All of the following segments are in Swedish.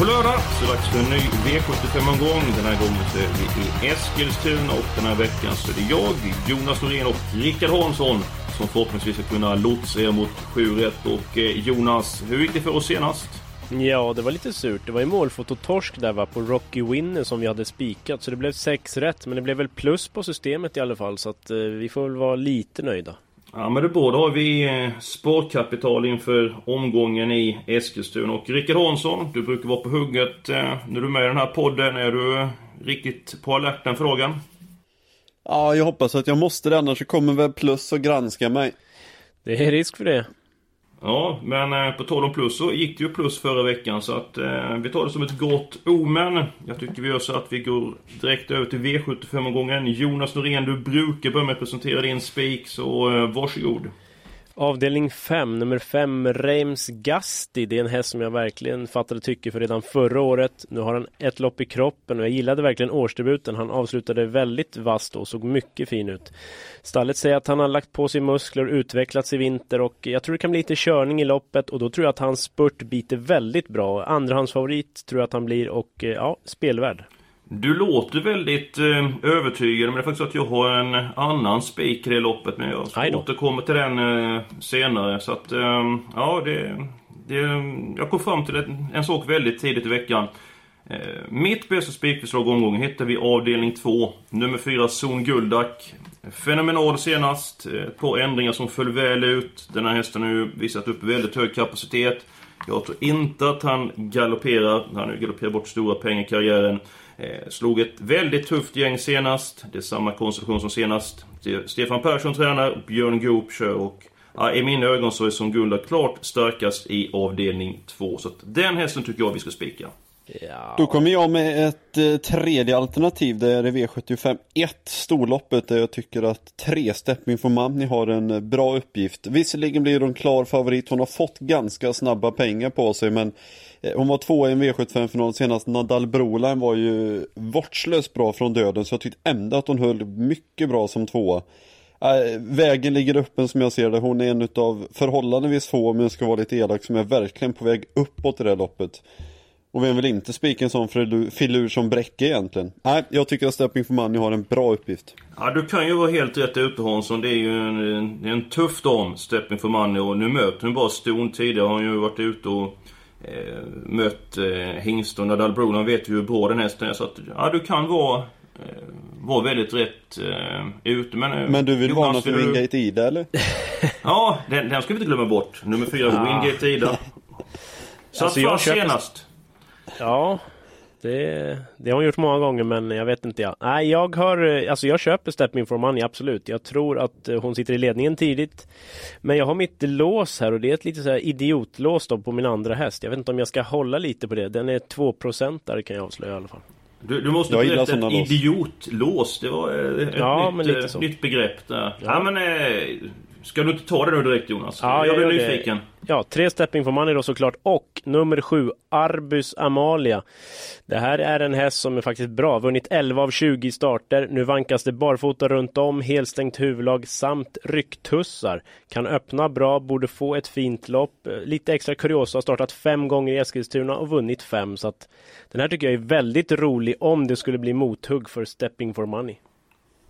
På lördag så är det dags för en ny V75-omgång. Den här gången så är vi i Eskilstuna och den här veckan så är det jag, Jonas Norén och Rickard Hansson som förhoppningsvis ska kunna lotsa er mot 7 rätt. Och eh, Jonas, hur gick det för oss senast? Ja, det var lite surt. Det var ju målfototorsk där va, på Rocky Winner som vi hade spikat. Så det blev 6 rätt, men det blev väl plus på systemet i alla fall. Så att eh, vi får väl vara lite nöjda. Ja men det då har vi eh, sportkapital inför omgången i Eskilstuna. Och Rickard Hansson, du brukar vara på hugget eh, när du är med i den här podden. Är du riktigt på alerten frågan? Ja, jag hoppas att jag måste det, annars så kommer väl plus och granska mig. Det är risk för det. Ja, men eh, på tal om plus så gick det ju plus förra veckan så att eh, vi tar det som ett gott omen. Jag tycker vi gör så att vi går direkt över till V75-omgången. Jonas Norén, du brukar börja med att presentera din spik, så eh, varsågod. Avdelning 5, nummer 5, Reims Gasti. Det är en häst som jag verkligen fattade tycke för redan förra året. Nu har han ett lopp i kroppen och jag gillade verkligen årsdebuten. Han avslutade väldigt vasst och såg mycket fin ut. Stallet säger att han har lagt på sig muskler och utvecklats i vinter och jag tror det kan bli lite körning i loppet och då tror jag att hans spurt biter väldigt bra. Andrahandsfavorit tror jag att han blir och eh, ja, spelvärd. Du låter väldigt eh, övertygad, men det är faktiskt så att jag har en annan spik i loppet. Men jag återkommer till den eh, senare. Så att, eh, ja, det, det, jag kom fram till en, en sak väldigt tidigt i veckan. Eh, mitt bästa spikförslag omgången hittar vi avdelning 2. Nummer 4, Zon Guldak. Fenomenal senast. Ett eh, par ändringar som föll väl ut. Den här hästen har ju visat upp väldigt hög kapacitet. Jag tror inte att han galopperar. Han har ju galopperat bort stora pengar i karriären. Eh, slog ett väldigt tufft gäng senast. Det är samma konstruktion som senast. Stefan Persson tränar, Björn Goop kör och ja, i mina ögon så är som Gunda klart starkast i avdelning 2. Så att den hästen tycker jag vi ska spika. Ja. Då kommer jag med ett eh, tredje alternativ. Det är V75 1, storloppet, där jag tycker att tre Stepping for Mamni har en eh, bra uppgift. Visserligen blir hon klar favorit, hon har fått ganska snabba pengar på sig, men eh, hon var tvåa i en V75-final senast. Nadal Broline var ju vårdslöst bra från döden, så jag tyckte ändå att hon höll mycket bra som tvåa. Äh, vägen ligger öppen som jag ser det. Hon är en av förhållandevis få, om jag ska vara lite elak, som är verkligen på väg uppåt i det här loppet. Och vem vill inte spika en sån filur som Bräcke egentligen? Nej, jag tycker att Stepping for Money har en bra uppgift. Ja, du kan ju vara helt rätt ute Hansson. Det är ju en, en tuff dam, Stepping for Money. Och nu möter hon bara ston. Tidigare har hon ju varit ute och eh, mött eh, hingst och Nadal Brolan vet ju hur bra den hästen är. Så att, ja, du kan vara, eh, vara väldigt rätt eh, ute. Men, eh, Men du vill varna för Wingate Ida eller? ja, den, den ska vi inte glömma bort. Nummer fyra, ja. Wingate Ida. Så alltså, jag senast. Ja, det, det har hon gjort många gånger men jag vet inte. Ja. Nej, jag har, alltså jag köper Step In For Money, absolut. Jag tror att eh, hon sitter i ledningen tidigt. Men jag har mitt lås här och det är ett lite så här idiotlås då på min andra häst. Jag vet inte om jag ska hålla lite på det. Den är 2% där kan jag avslöja i alla fall. Du, du måste berätta ett idiotlås. Det var eh, ett ja, nytt, nytt begrepp där. Ja. ja men eh, Ska du inte ta det nu direkt Jonas? Ja, jag blir nyfiken. Ja, tre stepping for money då såklart. Och nummer sju, Arbus Amalia. Det här är en häst som är faktiskt bra. Vunnit 11 av 20 starter. Nu vankas det barfota runt om, helstängt huvudlag samt rycktussar. Kan öppna bra, borde få ett fint lopp. Lite extra kuriosa, har startat fem gånger i Eskilstuna och vunnit fem. Så att den här tycker jag är väldigt rolig om det skulle bli mothugg för stepping for money.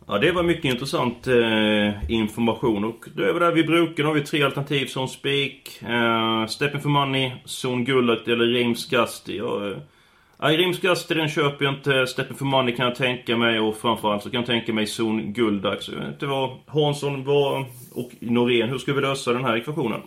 Ja, det var mycket intressant eh, information. Och då är vi där vid Bruken, Då har vi tre alternativ som Spik, eh, Stepping for Money, Zon Gullet eller Reims Gasti. Ja, eh, Reims den köper jag inte. Stepping for Money kan jag tänka mig. Och framförallt så kan jag tänka mig Zon Guldax. Så jag vet inte vad Hansson var och Norén. Hur ska vi lösa den här ekvationen?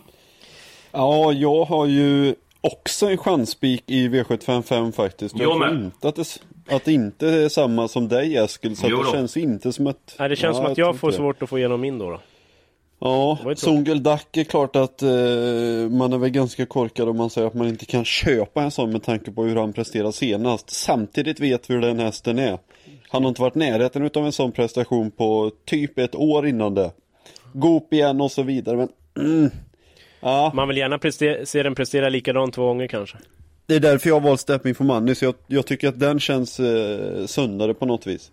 Ja, jag har ju också en chansspik i V755 faktiskt. Jag, Jag tror inte att det, att det inte är samma som dig Eskil, så att Jo det känns inte som att... Nej, det känns Ja, som att jag tror får svårt att få igenom min då. då. Ja, tråkigt. Songeldack är klart att eh, man är väl ganska korkad om man säger att man inte kan köpa en sån med tanke på hur han presterar senast. Samtidigt vet vi hur den hästen är. Han har inte varit närheten utav en sån prestation på typ ett år innan det. Goop igen och så vidare, men mm, ja, Man vill gärna prestera, se den prestera likadant två gånger kanske. det är därför jag har valt Stepping for Money, så jag, jag tycker att den känns eh, sundare på något vis.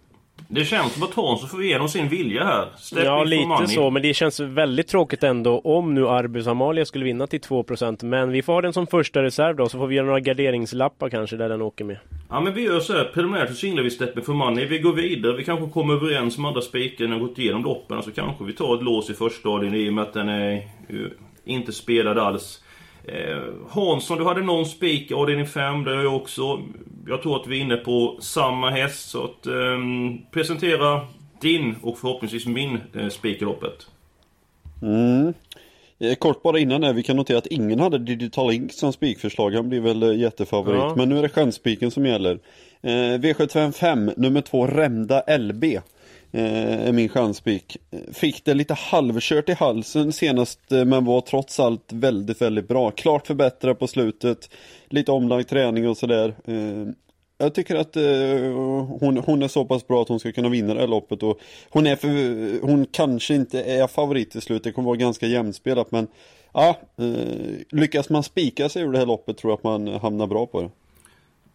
Det känns som att Hansson får igenom sin vilja här. Step Ja, lite money. så, men det känns väldigt tråkigt ändå om nu Arbus Amalia skulle vinna till 2% Men vi får ha den som första reserv då, så får vi göra några garderingslappar kanske där den åker med. Ja men vi gör så här, preliminärt så singlar vi Step in for money. Vi går vidare, vi kanske kommer överens med andra när vi gått igenom loppen. Så kanske vi tar ett lås i första avdelningen i och med att den är ju inte spelad alls. Eh, Hansson, du hade någon spik i avdelning 5, det har jag också. Jag tror att vi är inne på samma häst. Så att ehm, presentera din och förhoppningsvis min eh, spik i loppet. Mm. Eh, Kort bara innan här, vi kan notera att ingen hade Digital Ink som spikförslag. Han blir väl eh, jättefavorit. Ja. Men nu är det chansspiken som gäller. Eh, V755, nummer två, Remda LB. Eh, är min chanspik. Fick det lite halvkört i halsen senast eh, men var trots allt väldigt, väldigt bra. Klart förbättrad på slutet. Lite omlagd träning och sådär. Eh, jag tycker att eh, hon, hon är så pass bra att hon ska kunna vinna det här loppet och hon är för, hon kanske inte är favorit till slut, det kommer vara ganska jämnspelat men ja, eh, lyckas man spika sig ur det här loppet tror jag att man hamnar bra på det.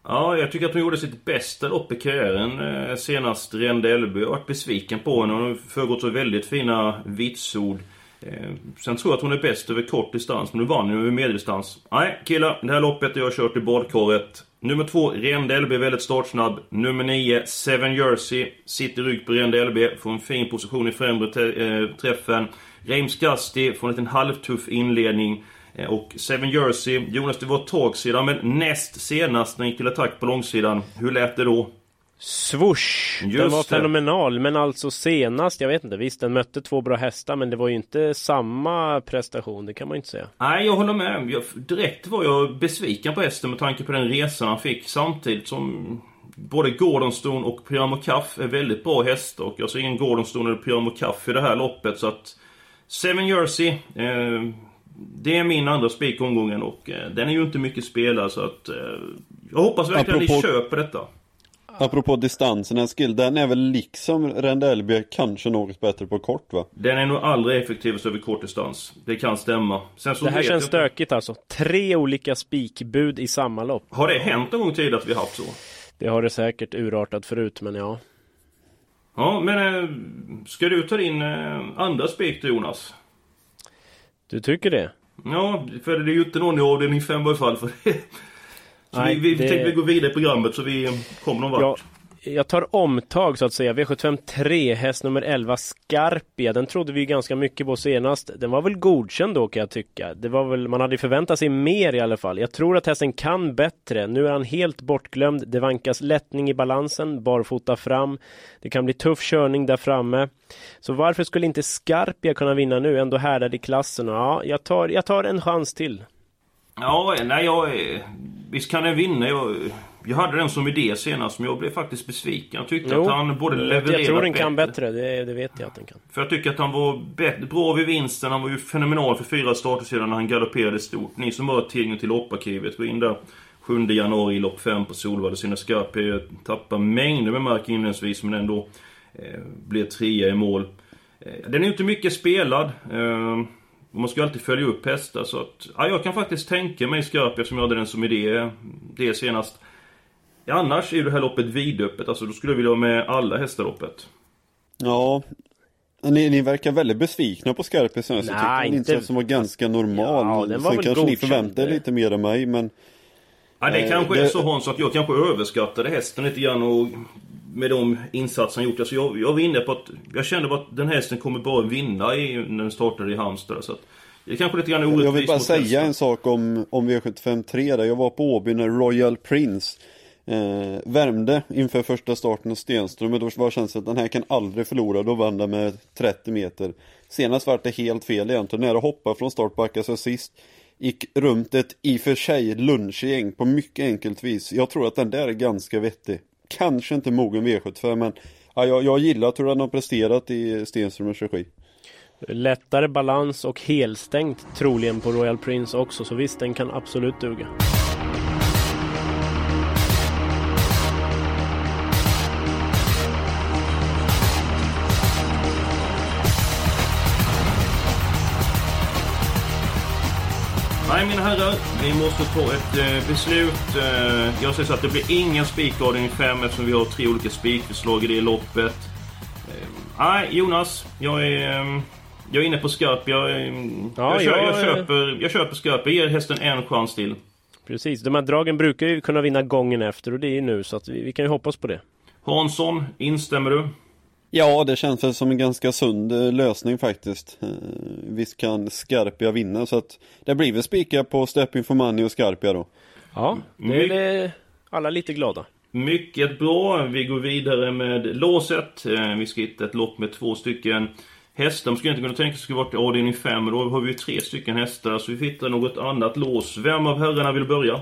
Ja, jag tycker att hon gjorde sitt bästa lopp i karriären eh, senast Rende Elby. Jag har varit besviken på henne. Hon har föregått så väldigt fina vitsord. Eh, sen tror jag att hon är bäst över kort distans, men nu vann hon över medeldistans. Nej, killar. Det här loppet har jag kört i badkaret. Nummer två, Rende LB, väldigt startsnabb. Nummer nio, Seven Jersey. Sitter i rygg på Rende LB, får en fin position i främre eh, träffen. Reims Gasti får en liten halvtuff inledning. Eh, Och Seven Jersey, Jonas det var ett tag sedan, men näst senast när han gick till attack på långsidan. Hur lät det då? Swoosh! Den Just var det. fenomenal, men alltså senast, jag vet inte, visst den mötte två bra hästar, men det var ju inte samma prestation, det kan man ju inte säga. Nej, jag håller med. Jag, direkt var jag besviken på hästen med tanke på den resan han fick samtidigt som både Gordonstone och Kaff är väldigt bra hästar och jag ser ingen Gordonstone eller Kaff i det här loppet så att Seven Jersey eh, Det är min andra spik omgången och eh, den är ju inte mycket spelad så att eh, Jag hoppas verkligen att ni Apropå- köper detta. Apropå distansen Eskil, den är väl liksom Rendelby kanske något bättre på kort va? Den är nog aldrig effektivast över kort distans. Det kan stämma. Sen så Det här känns jag- stökigt alltså. Tre olika spikbud i samma lopp. Har det hänt någon gång tidigare att vi haft så? Det har det säkert urartat förut, men ja. Ja, men eh, ska du ta din eh, andra spik Jonas? Du tycker det? Ja, för det är ju inte någon i avdelning 5 i alla fall. För det. Så Nej, vi, vi det- tänkte vi gå vidare i programmet så vi kommer någon vart. Ja, jag tar omtag så att säga. V75 3, häst nummer 11, Scarpia. Den trodde vi ganska mycket på senast. Den var väl godkänd då kan jag tycka. Det var väl, man hade ju förväntat sig mer i alla fall. Jag tror att hästen kan bättre. Nu är han helt bortglömd. Det vankas lättning i balansen, barfota fram. Det kan bli tuff körning där framme. Så varför skulle inte Scarpia kunna vinna nu? Ändå härdad i klassen. Ja, jag tar, jag tar en chans till. Ja, nej jag... Visst kan den vinna. Jag, jag hade den som idé senast men jag blev faktiskt besviken. Jag tyckte Jo, att han både levererade jag tror den kan bättre. Det, det vet jag att den kan. För jag tycker att han var bättre, bra vid vinsten. Han var ju fenomenal för fyra starter sedan när han galopperade stort. Ni som har tillgång till lopparkivet, gå in där 7 januari i lopp 5 på Solvalla. Sina Scarpia tappar mängder med mark inledningsvis men ändå eh, blir trea i mål. Eh, den är ju inte mycket spelad. Eh, man ska alltid följa upp hästar så att... Ja, jag kan faktiskt tänka mig Scarpia som jag hade den som idé det senast. Annars är det här loppet vidöppet. Alltså då skulle jag vilja ha med alla hästar loppet. Ja, ni, ni verkar väldigt besvikna på Scarpia senast. Jag tyckte Nej, den inte- insats som var ganska normal. Ja, den var Sen väl kanske ni förväntar er lite mer av mig men Ja, det Eh, kanske är så Hans att jag kanske överskattade hästen lite grann och med de insatser han gjort. Alltså jag, jag var inne på att jag kände bara att den hästen kommer bara vinna i, när den startade i Halmstad. Så att det är kanske lite grann orättvist Jag vill bara säga hästen. en sak om, om V753 där. Jag var på Åby när Royal Prince eh, värmde inför första starten hos Stenström. Då var känslan att den här kan aldrig förlora. Då vann den med 30 meter. Senast var det helt fel egentligen. Nära hoppa från start, backas sig sist. gick runt ett i och för sig lunchgäng på mycket enkelt vis. Jag tror att den där är ganska vettig. Kanske inte mogen V75 men ja, jag, jag gillar hur den har presterat i Stenströmers regi. Lättare balans och helstängt troligen på Royal Prince också så visst den kan absolut duga. Nej mina herrar, vi måste ta ett eh, beslut. Eh, jag säger så att det blir ingen spikavdelning 5 eftersom vi har tre olika spikförslag i det loppet. Eh, nej Jonas, jag är, eh, jag är inne på skarp. Jag, eh, ja, jag, jag, jag, köper, jag köper skarp. Jag ger hästen en chans till. Precis, de här dragen brukar ju kunna vinna gången efter och det är ju nu så att vi, vi kan ju hoppas på det. Hansson, instämmer du? Ja, det känns väl som en ganska sund eh, lösning faktiskt. Eh, visst kan Skarpia vinna så att det blir väl spika på Stepping for Money och Skarpia då. Ja, det är det alla lite glada. Mycket bra. Vi går vidare med låset. Eh, vi ska hitta ett lopp med två stycken hästar. Man skulle inte kunna tänka sig att det skulle vara avdelning 5. Då har vi ju tre stycken hästar. Så vi får hitta något annat lås. Vem av herrarna vill börja?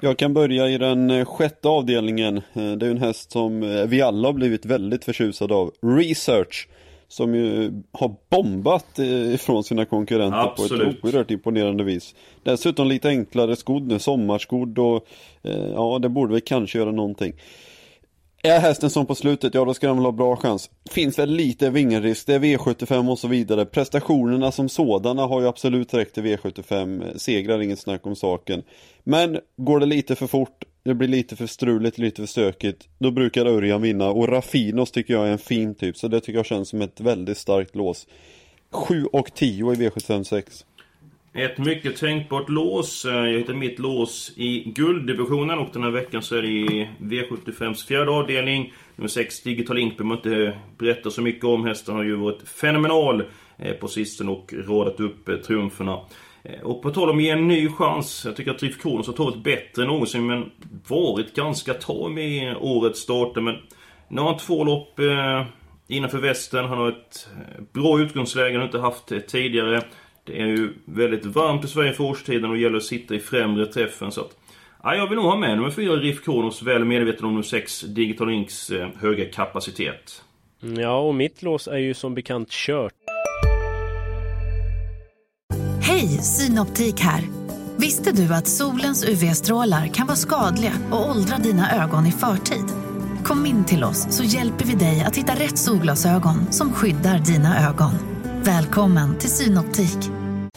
Jag kan börja i den eh, sjätte avdelningen. Eh, det är en häst som eh, vi alla har blivit väldigt förtjusade av. Research. Som ju har bombat ifrån sina konkurrenter Absolut. på ett oerhört imponerande vis. Dessutom lite enklare skodd nu, sommarskodd och ja, det borde väl kanske göra någonting. Är hästen som på slutet, ja då ska den väl ha bra chans. Finns väl lite vingelrisk, det är V75 och så vidare. Prestationerna som sådana har ju absolut räckt till V75. Segrar, inget snack om saken. Men går det lite för fort, det blir lite för struligt, lite för stökigt. Då brukar Örjan vinna och Raffinos tycker jag är en fin typ. Så det tycker jag känns som ett väldigt starkt lås. 7 och 10 i V75 6. Ett mycket tänkbart lås. Eh, jag hittar mitt lås i gulddivisionen och den här veckan så är det i V75s fjärde avdelning. Nummer 6, Digital Ink, behöver inte eh, berätta så mycket om. Hästen har ju varit fenomenal eh, på sistone och radat upp triumferna. Och på tal om att ge en ny chans. Jag tycker att Triff Kronos har tagit bättre än någonsin men varit ganska tam i årets starter. Men nu har han två lopp innanför västen. Han har ett bra utgångsläge han har inte haft tidigare. Det är ju väldigt varmt i Sverige för årstiden och det gäller att sitta i främre träffen så att... Ja, jag vill nog ha med nummer 4 Riff Kronos, väl medveten om nummer 6 Digital Inks eh, höga kapacitet. Mm, ja, och mitt lås är ju som bekant kört. Hej, Synoptik här! Visste du att solens UV-strålar kan vara skadliga och åldra dina ögon i förtid? Kom in till oss så hjälper vi dig att hitta rätt solglasögon som skyddar dina ögon. Välkommen till Synoptik.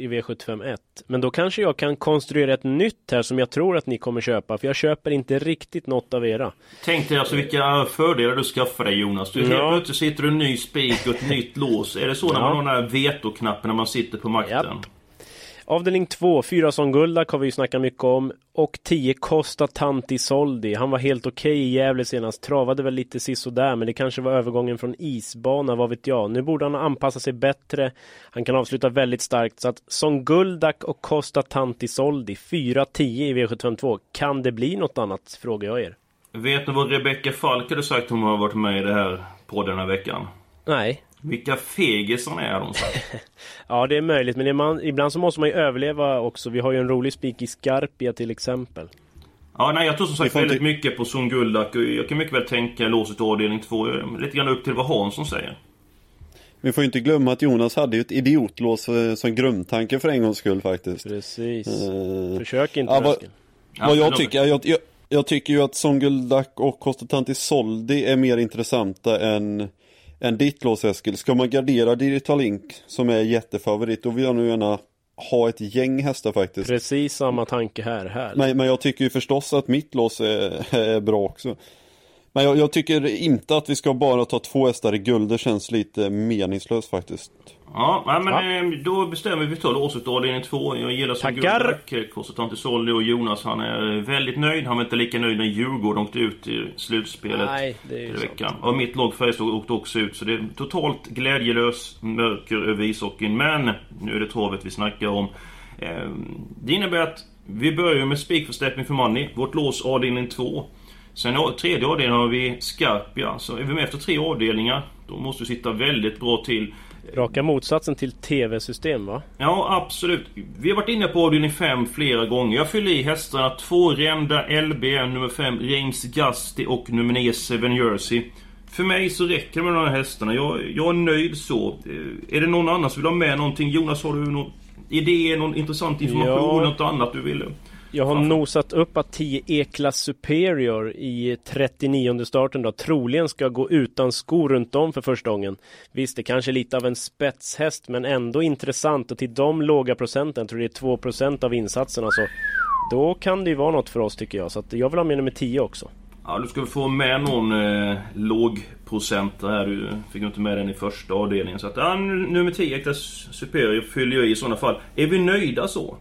i V751. Men då kanske jag kan konstruera ett nytt här som jag tror att ni kommer köpa. För jag köper inte riktigt något av era. Tänk dig alltså vilka fördelar du skaffar dig Jonas. Du ja. plötsligt sitter du en ny spik och ett nytt lås. Är det så när man har den här vetoknappen när man sitter på makten? Japp. Avdelning 2, 4 som Guldak har vi ju snackat mycket om. Och 10 Costa Tanti Soldi. Han var helt okej okay i Gävle senast. Travade väl lite sisådär men det kanske var övergången från isbana, vad vet jag. Nu borde han anpassa sig bättre. Han kan avsluta väldigt starkt. Så att som Guldak och Costa Tanti Soldi, 4-10 i V752. Kan det bli något annat? Frågar jag er. Vet ni vad Rebecka Falk hade sagt om hon har varit med i det här på den här veckan? Nej. Vilka fegisar är de? ja, det är möjligt. Men man, ibland så måste man ju överleva också. Vi har ju en rolig spik i Skarpia till exempel. Ja, nej, jag tror som sagt väldigt mycket på Son Guldak. Jag kan mycket väl tänka låset avdelning 2. Lite grann upp till vad Hansson säger. Vi får ju inte glömma att Jonas hade ju ett idiotlås eh, som grundtanke för en gångs skull faktiskt. Precis. Uh, Försök inte ja, vad, vad jag tycker, jag, jag, jag, tycker ju att Son Guldak och Kostatanti Soldi är mer intressanta än än ditt lås Eskil. Ska man gardera Digital Link som är jättefavorit då vill jag nog gärna ha ett gäng hästar faktiskt. Precis samma tanke här. här. Men, men jag tycker ju förstås att mitt lås är, är bra också. Men jag, jag, tycker inte att vi ska bara ta två hästar i guld. Det känns lite meningslöst faktiskt. Ja, men ja. Eh, då bestämmer vi för årset avdelning två. Jag gillar som Tackar! Korsatante Solli och Jonas han är väldigt nöjd. Han var inte lika nöjd när Djurgården åkte ut i slutspelet Nej, det är veckan. Och mitt lag Färjestad åkte också ut. Så det är totalt glädjelös mörker över ishockeyn. Men nu är det travet vi snackar om. Ehm, det innebär att vi börjar med spik för för Money. Vårt lås avdelning 2. Sen tredje avdelningen har vi Scarpia. Så är vi med efter tre avdelningar, då måste vi sitta väldigt bra till. Raka motsatsen till TV-system va? Ja, absolut. Vi har varit inne på avdelning 5 flera gånger. Jag fyller i hästarna 2 Renda LB, nummer 5 James Gusty och nummer 9 Seven Jersey. För mig så räcker det med de här hästarna. Jag, jag är nöjd så. Eh, är det någon annan som vill ha med någonting? Jonas, har du någon idé, någon intressant information, ja. något annat du vill? Jag har nosat upp att 10 E-klass Superior i 39 starten då troligen ska gå utan skor runt om för första gången. Visst, det kanske är lite av en spetshäst men ändå intressant och till de låga procenten, jag tror det är 2% av insatserna så då kan det ju vara något för oss tycker jag. Så att jag vill ha med nummer 10 också. Ja, du ska få med någon eh, lågprocent här. Du fick inte med den i första avdelningen. Så att, ja, nummer 10, E-klass Superior, fyller jag i sådana fall. Är vi nöjda så?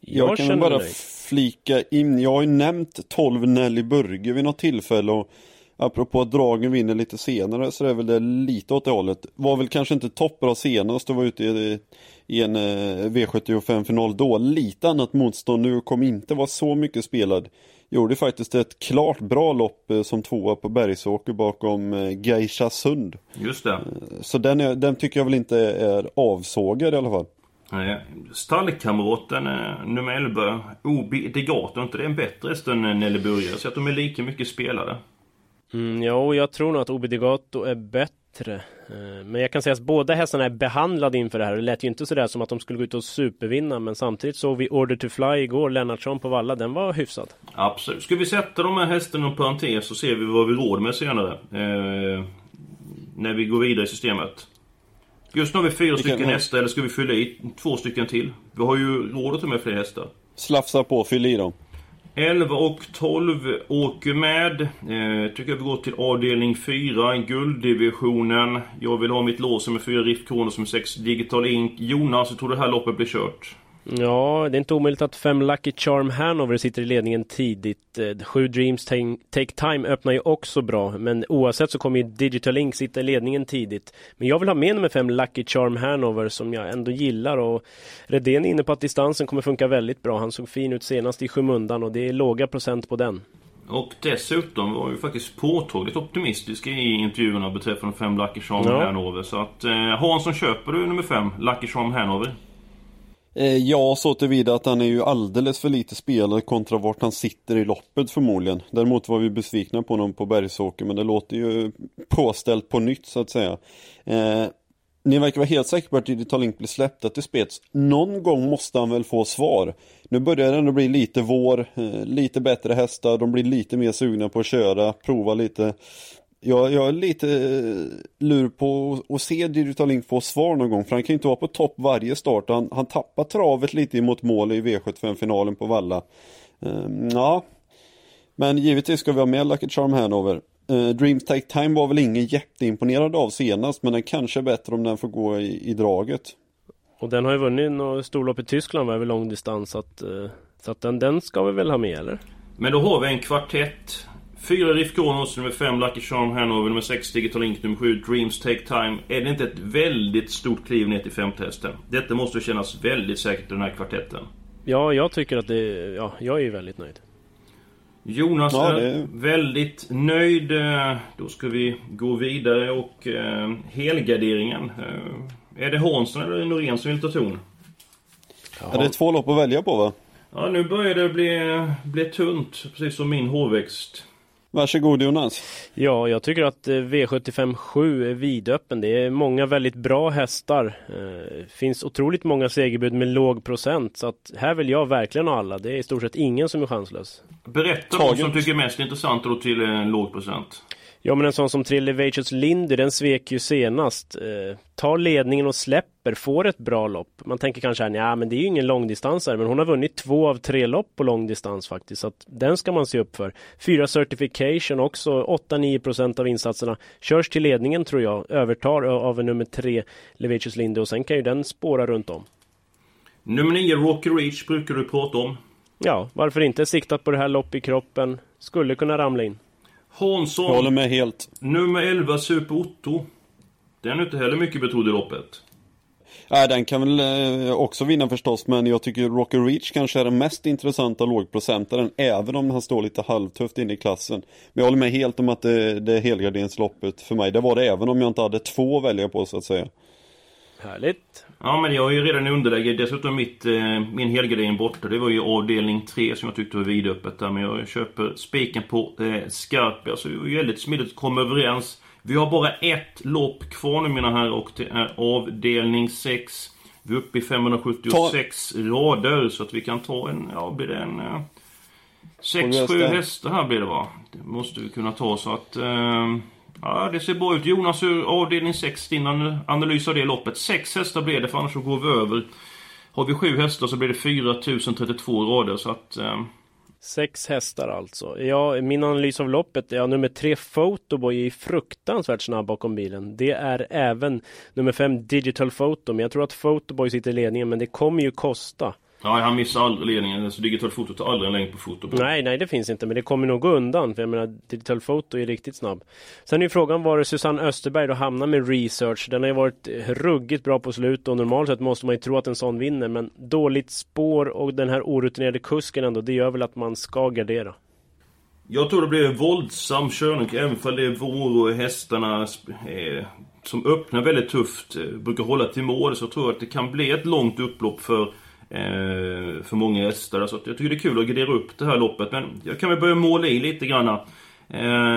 Jag, jag kan bara nöjd. flika in, jag har ju nämnt 12 Nelly Burger vid något tillfälle och apropå att Dragen vinner lite senare så är väl det lite åt det hållet. Var väl kanske inte toppbra senast och var ute i, i en eh, V75-final då. Lite annat motstånd nu, kom inte vara så mycket spelad. Gjorde faktiskt ett klart bra lopp eh, som tvåa på Bergsåker bakom eh, Geisha Sund. Just det. Så den, är, den tycker jag väl inte är avsågad i alla fall. Stallkamraten nummer 11, Obi Degato, inte det en bättre häst än Nelly Burger? Så att de är lika mycket spelare. Mm, ja, jag tror nog att Obi Degato är bättre. Eh, men jag kan säga att båda hästarna är behandlade inför det här. Det lät ju inte sådär som att de skulle gå ut och supervinna. Men samtidigt såg vi Order to Fly igår, Lennartsson på Valla. Den var hyfsad. Absolut. Ska vi sätta de här hästarna på parentes så ser vi vad vi råd med senare. Eh, när vi går vidare i systemet. Just nu har vi fyra vi stycken hästar, eller ska vi fylla i två stycken till? Vi har ju råd att ta med fler hästar. Slafsa på, fyll i dem. 11 och 12 åker med. Eh, tycker jag vi går till avdelning 4, gulddivisionen. Jag vill ha mitt lås med 4 Riff Kronor som 6 Digital Ink. Jonas, hur tror du det här loppet blir kört? Ja, det är inte omöjligt att fem Lucky Charm Hanover sitter i ledningen tidigt. Eh, sju Dreams Take Time öppnar ju också bra, men oavsett så kommer ju Digital Link sitta i ledningen tidigt. Men jag vill ha med nummer fem Lucky Charm Hanover som jag ändå gillar och Redén är inne på att distansen kommer funka väldigt bra. Han såg fin ut senast i skymundan och det är låga procent på den. Och dessutom var ju faktiskt påtagligt optimistisk i intervjuerna beträffande fem Lucky Charm ja. Hanover. Så att eh, Hansson köper du nummer fem Lucky Charm Hanover? Eh, ja, så tillvida att han är ju alldeles för lite spelare kontra vart han sitter i loppet förmodligen. Däremot var vi besvikna på honom på Bergsåker, men det låter ju påställt på nytt så att säga. Eh, ni verkar vara helt säkra på att Digital Link blir släppta till spets. Någon gång måste han väl få svar. Nu börjar det ändå bli lite vår, eh, lite bättre hästar, de blir lite mer sugna på att köra, prova lite jag, jag är lite eh, lur på att se Digital Link få svar någon gång för han kan ju inte vara på topp varje start. Han, han tappar travet lite mot mål i V75-finalen på Valla. Um, ja, men givetvis ska vi ha med Lucky Charm Hanover. Uh, Dreams Take Time var väl ingen jätteimponerad av senast men den kanske är bättre om den får gå i, i draget. Och den har ju vunnit något storlopp i Tyskland över lång distans så att, uh, så att den, den ska vi väl ha med eller? Men då har vi en kvartett 4 Riff Kronos, nummer 5 Lucky Charm Hanover, nummer 6 Digital Link, nummer 7 Dreams Take Time. Är det inte ett väldigt stort kliv ner till femte hästen? Detta måste kännas väldigt säkert i den här kvartetten. Ja, jag tycker att det... Ja, jag är väldigt nöjd. Jonas ja, det... är väldigt nöjd. Då ska vi gå vidare och eh, helgarderingen. Eh, är det Hansson eller Norén som vill ta ton? Ja, det är två lopp att välja på va? Ja, nu börjar det bli, bli tunt. Precis som min hårväxt. Varsågod Jonas. Ja, jag tycker att V75 7 är vidöppen. Det är många väldigt bra hästar. Det eh, finns otroligt många segerbud med låg procent. Så att här vill jag verkligen ha alla. Det är i stort sett ingen som är chanslös. Berätta vad som tycker är mest intressant då till en låg procent. Ja men en sån som Trillevacious Lindy, den svek ju senast. Eh, tar ledningen och släpper, får ett bra lopp. Man tänker kanske här, ja men det är ju ingen långdistansare, men hon har vunnit två av tre lopp på långdistans faktiskt. Så att den ska man se upp för. Fyra certification också, 8-9% av insatserna körs till ledningen tror jag, övertar av nummer tre Levacious Lindy och sen kan ju den spåra runt om. Nummer 9, Rocky Reach, brukar du prata om. Ja, varför inte? Siktat på det här lopp i kroppen. Skulle kunna ramla in. Hansson. Jag håller med helt. Nummer 11, Super Otto. Den är inte heller mycket betrodd i loppet. Nej, den kan väl eh, också vinna förstås, men jag tycker Rocky Reach kanske är den mest intressanta lågprocentaren, även om han står lite halvtufft inne i klassen. Men jag håller med helt om att det, det är helgarderingsloppet för mig. Det var det även om jag inte hade två att välja på så att säga. Härligt. Ja men jag är ju redan i underläge. Dessutom mitt, eh, min helgardering borta. Det var ju avdelning 3 som jag tyckte var vidöppet där. Men jag köper spiken på eh, Skarpia. Så det är väldigt smidigt att komma överens. Vi har bara ett lopp kvar nu mina herrar och det är avdelning 6. Vi är uppe i 576 ta... rader så att vi kan ta en, ja blir det en... 6-7 eh, hästar här blir det va? Det måste vi kunna ta så att... Eh, Ja, det ser bra ut. Jonas, ur avdelning 6, din analys av det loppet. Sex hästar blir det, för annars så går vi över. Har vi sju hästar så blir det 4032 rader, så att... Eh... Sex hästar alltså. Ja, min analys av loppet, ja, nummer tre Photoboy är fruktansvärt snabb bakom bilen. Det är även nummer fem Digital Photo, men jag tror att Photoboy sitter i ledningen, men det kommer ju kosta. Ja, han missar aldrig ledningen. Så Digital Foto tar aldrig en längd på foto. Nej, nej det finns inte. Men det kommer nog gå undan. För jag menar, Digital Foto är riktigt snabb. Sen är ju frågan var Susanne Österberg då hamnar med research. Den har ju varit ruggigt bra på slut och normalt sett måste man ju tro att en sån vinner. Men dåligt spår och den här orutinerade kusken ändå. Det gör väl att man ska gardera. Jag tror det blir en våldsam körning, även om det är vår och hästarna eh, som öppnar väldigt tufft, eh, brukar hålla till mål, så tror jag att det kan bli ett långt upplopp för Eh, för många hästar. Så jag tycker det är kul att gardera upp det här loppet. Men jag kan väl börja måla i lite grann. Eh,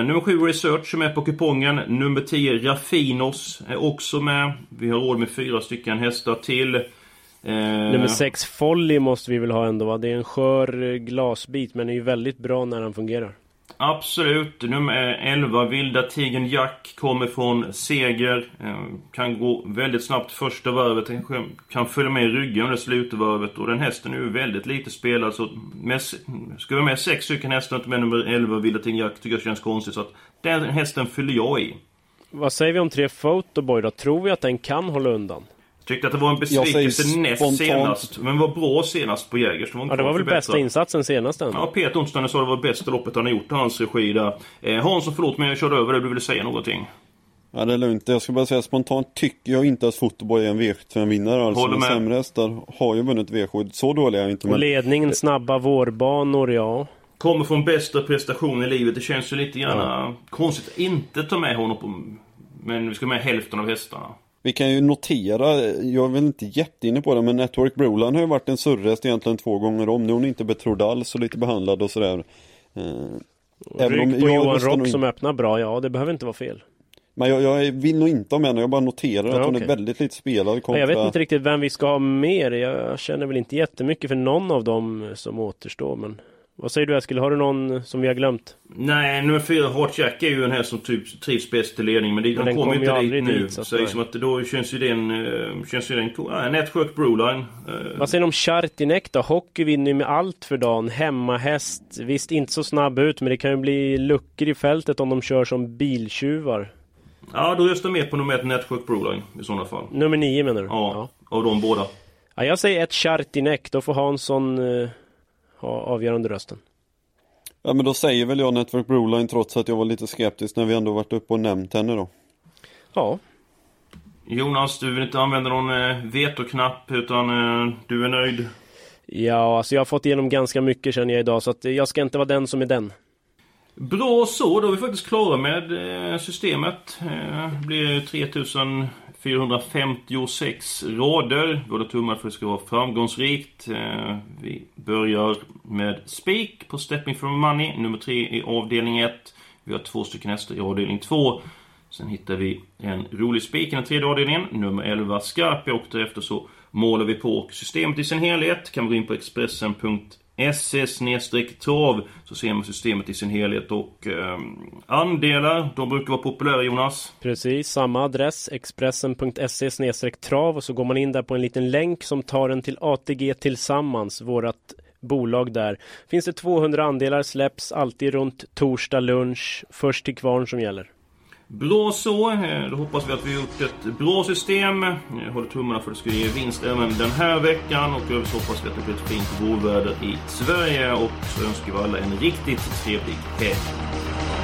nummer 7 Research är med på kupongen. Nummer 10 Raffinos är också med. Vi har råd med fyra stycken hästar till. Eh, nummer 6 Folly måste vi väl ha ändå va? Det är en skör glasbit men är ju väldigt bra när han fungerar. Absolut. Nummer 11, Vilda Tigern Jack, kommer från seger. Eh, kan gå väldigt snabbt första varvet. Kan följa med i ryggen under slutvarvet. Och den hästen är ju väldigt lite spelad. Så med, ska vi med sex stycken hästar, inte med nummer 11, Vilda Tigern Jack, tycker jag känns konstigt. Så att den hästen fyller jag i. Vad säger vi om tre Photoboy då? Tror vi att den kan hålla undan? Tyckte att det var en besvikelse näst spontant. senast. Men var bra senast på Jägers. Det ja, det var väl bästa insatsen senast ändå. Ja, Peter Onsdagen sa det var bästa loppet han har gjort i hans regi där. Eh, Hansson, förlåt men jag körde över det. Du ville säga någonting? Ja, det är lugnt. Jag ska bara säga spontant tycker jag inte att Fotoboy är en V75-vinnare. Alltså, Håller med. Sämre hästar har ju vunnit V7. Så dåliga är jag inte. Men... Ledningen, snabba vårbanor, ja. Kommer från bästa prestation i livet. Det känns ju lite grann ja. konstigt att inte ta med honom på... Men vi ska med hälften av hästarna. Vi kan ju notera, jag är väl inte jätteinne på det, men Network Broline har ju varit en surrhäst egentligen två gånger om. Nu är hon inte betrodd alls och lite behandlad och sådär. Eh, Rygg på Johan Rock in... som öppnar bra, ja det behöver inte vara fel. Men jag, jag vill nog inte ha med henne, jag bara noterar ja, att hon är väldigt lite spelad kontra... Jag vet inte riktigt vem vi ska ha mer. Jag känner väl inte jättemycket för någon av dem som återstår, men vad säger du Eskil? Har du någon som vi har glömt? Nej, nummer fyra Hart Jack är ju en häst som typ trivs bäst i ledning. Men, det, men den kommer inte dit nu. Dit, så, så liksom att då känns ju den... Uh, känns ju den... Uh, Network Broline. Uh. Vad säger du om Chartinek då? Hockey vinner ju med allt för dagen. Hemmahäst. Visst inte så snabb ut men det kan ju bli luckor i fältet om de kör som biltjuvar. Ja, då röstar jag med på nummer ett Network Broline i sådana fall. Nummer nio menar du? Ja, ja. av de båda. Ja, jag säger ett Chartinek. Då får Hansson... Uh ha avgörande rösten. Ja men då säger väl jag Network Broline trots att jag var lite skeptisk när vi ändå varit uppe och nämnt henne då. Ja. Jonas, du vill inte använda någon eh, vetoknapp utan eh, du är nöjd? Ja, alltså jag har fått igenom ganska mycket känner jag idag så att jag ska inte vara den som är den. Bra så, då är vi faktiskt klara med eh, systemet. Det blir 3000 456 rader. Båda tummar för att det ska vara framgångsrikt. Eh, vi börjar med speak på Stepping for Money, nummer 3 i avdelning 1. Vi har två stycken hästar i avdelning 2. Sen hittar vi en rolig spik i den tredje avdelningen, nummer 11 Scarpia och därefter så målar vi på systemet i sin helhet. Kan gå in på Expressen.se se-trav så ser man systemet i sin helhet och eh, andelar, de brukar vara populära Jonas. Precis, samma adress expressen.se trav och så går man in där på en liten länk som tar en till ATG Tillsammans, vårat bolag där. Finns det 200 andelar släpps alltid runt torsdag lunch, först till kvarn som gäller. Bra så. Eh, då hoppas vi att vi har gjort ett bra system. Jag håller tummarna för att det ska ge vinst även den här veckan. Och så hoppas vi att det blir ett fint vårväder i Sverige. Och så önskar vi alla en riktigt trevlig helg.